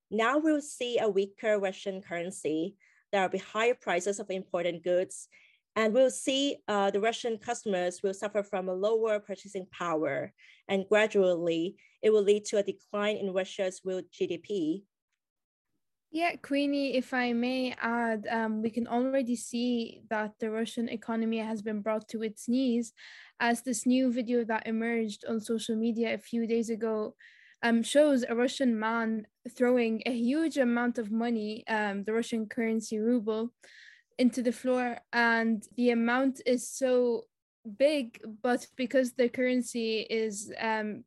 Now we'll see a weaker Russian currency. There will be higher prices of imported goods and we'll see uh, the Russian customers will suffer from a lower purchasing power. And gradually, it will lead to a decline in Russia's real GDP. Yeah, Queenie, if I may add, um, we can already see that the Russian economy has been brought to its knees as this new video that emerged on social media a few days ago um, shows a Russian man throwing a huge amount of money, um, the Russian currency ruble, into the floor and the amount is so big but because the currency is um,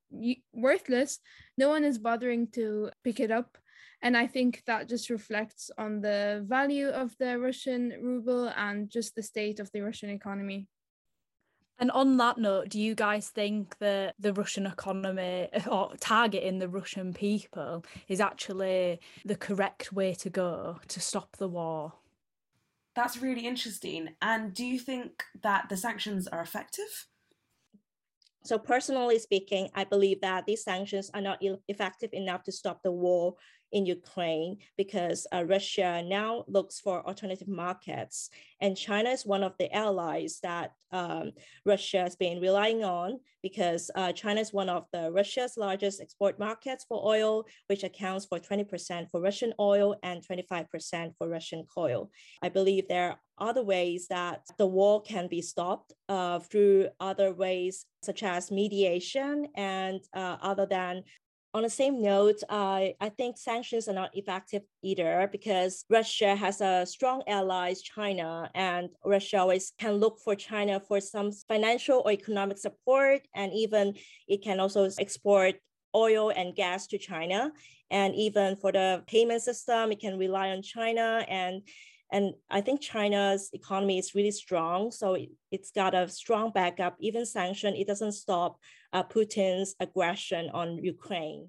worthless no one is bothering to pick it up. And i think that just reflects on the value of the russian ruble and just the state of the russian economy and on that note, do you guys think that the Russian economy [LAUGHS] or targeting the Russian people is actually the correct way to go to stop the war? That's really interesting. And do you think that the sanctions are effective? So, personally speaking, I believe that these sanctions are not effective enough to stop the war in Ukraine because uh, Russia now looks for alternative markets. And China is one of the allies that um, Russia has been relying on because uh, China is one of the Russia's largest export markets for oil, which accounts for 20% for Russian oil and 25% for Russian coal. I believe there are other ways that the war can be stopped uh, through other ways, such as mediation and uh, other than on the same note, uh, I think sanctions are not effective either because Russia has a strong ally, China, and Russia always can look for China for some financial or economic support, and even it can also export oil and gas to China. And even for the payment system, it can rely on China and and I think China's economy is really strong, so it, has got a strong backup. Even sanction, it doesn't stop uh, Putin's aggression on Ukraine.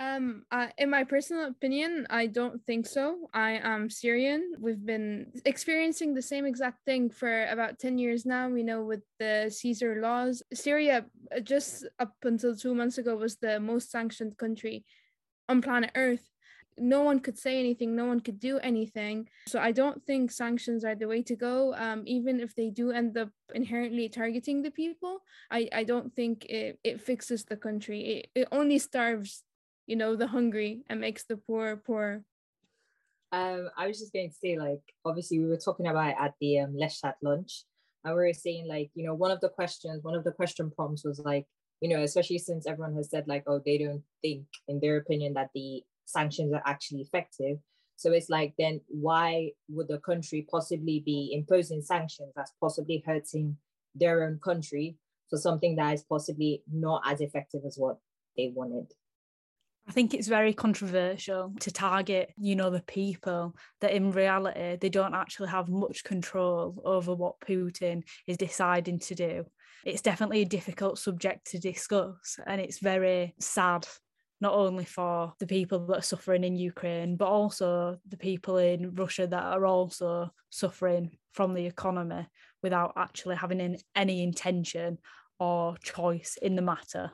Um, uh, in my personal opinion, I don't think so. I am Syrian. We've been experiencing the same exact thing for about 10 years now. We know with the Caesar laws, Syria, uh, just up until two months ago, was the most sanctioned country on planet Earth no one could say anything, no one could do anything. So I don't think sanctions are the way to go. Um, even if they do end up inherently targeting the people, I, I don't think it, it fixes the country. It, it only starves, you know, the hungry and makes the poor poor. Um, I was just going to say, like, obviously we were talking about at the um, Let's Chat lunch, and we were saying, like, you know, one of the questions, one of the question prompts was like, you know, especially since everyone has said like, oh, they don't think, in their opinion, that the sanctions are actually effective. So it's like, then why would the country possibly be imposing sanctions that's possibly hurting their own country for something that is possibly not as effective as what they wanted? I think it's very controversial to target, you know, the people that in reality they don't actually have much control over what Putin is deciding to do. It's definitely a difficult subject to discuss and it's very sad not only for the people that are suffering in Ukraine, but also the people in Russia that are also suffering from the economy without actually having any intention or choice in the matter.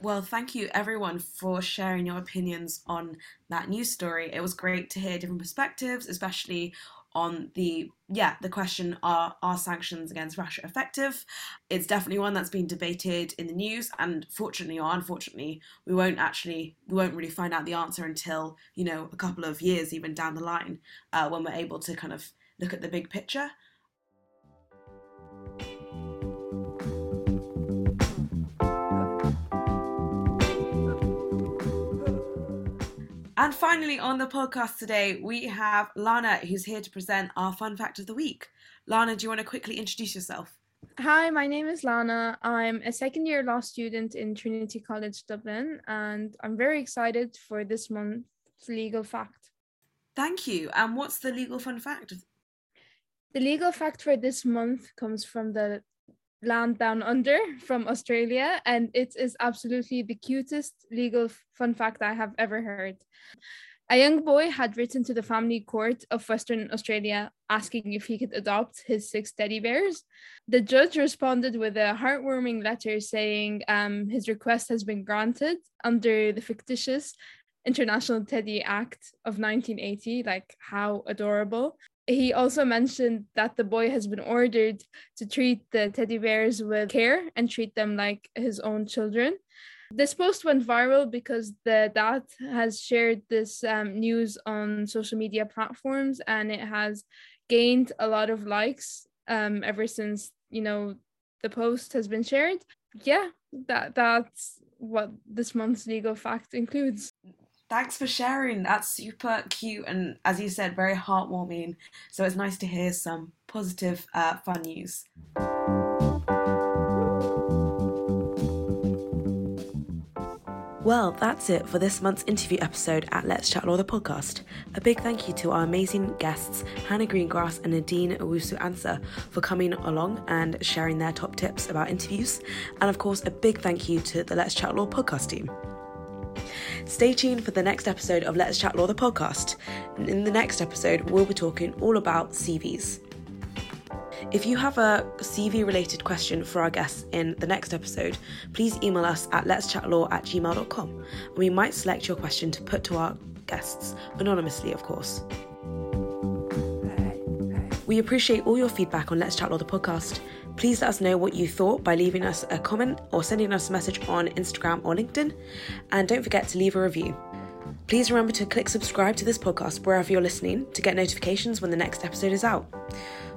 Well, thank you everyone for sharing your opinions on that news story. It was great to hear different perspectives, especially on the yeah the question are are sanctions against Russia effective? It's definitely one that's been debated in the news, and fortunately or unfortunately, we won't actually we won't really find out the answer until you know a couple of years even down the line uh, when we're able to kind of look at the big picture. And finally, on the podcast today, we have Lana, who's here to present our fun fact of the week. Lana, do you want to quickly introduce yourself? Hi, my name is Lana. I'm a second year law student in Trinity College Dublin, and I'm very excited for this month's legal fact. Thank you. And what's the legal fun fact? The legal fact for this month comes from the land down under from Australia, and it is absolutely the cutest legal fun fact I have ever heard. A young boy had written to the family court of Western Australia asking if he could adopt his six teddy bears. The judge responded with a heartwarming letter saying um, his request has been granted under the fictitious International Teddy Act of 1980. Like, how adorable. He also mentioned that the boy has been ordered to treat the teddy bears with care and treat them like his own children. This post went viral because the dad has shared this um, news on social media platforms and it has gained a lot of likes um, ever since you know the post has been shared. Yeah, that that's what this month's legal fact includes. Thanks for sharing. That's super cute and, as you said, very heartwarming. So it's nice to hear some positive, uh, fun news. Well, that's it for this month's interview episode at Let's Chat Law the podcast. A big thank you to our amazing guests, Hannah Greengrass and Nadine Owusu-Ansah, for coming along and sharing their top tips about interviews. And of course, a big thank you to the Let's Chat Law podcast team. Stay tuned for the next episode of Let's Chat Law the podcast. In the next episode, we'll be talking all about CVs. If you have a CV related question for our guests in the next episode, please email us at letschatlaw at gmail.com and we might select your question to put to our guests, anonymously, of course. We appreciate all your feedback on Let's Chat Law the podcast. Please let us know what you thought by leaving us a comment or sending us a message on Instagram or LinkedIn. And don't forget to leave a review. Please remember to click subscribe to this podcast wherever you're listening to get notifications when the next episode is out.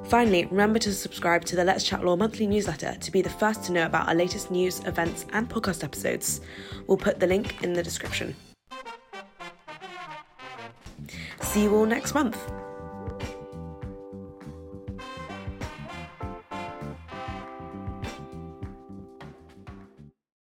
Finally, remember to subscribe to the Let's Chat Law monthly newsletter to be the first to know about our latest news, events, and podcast episodes. We'll put the link in the description. See you all next month.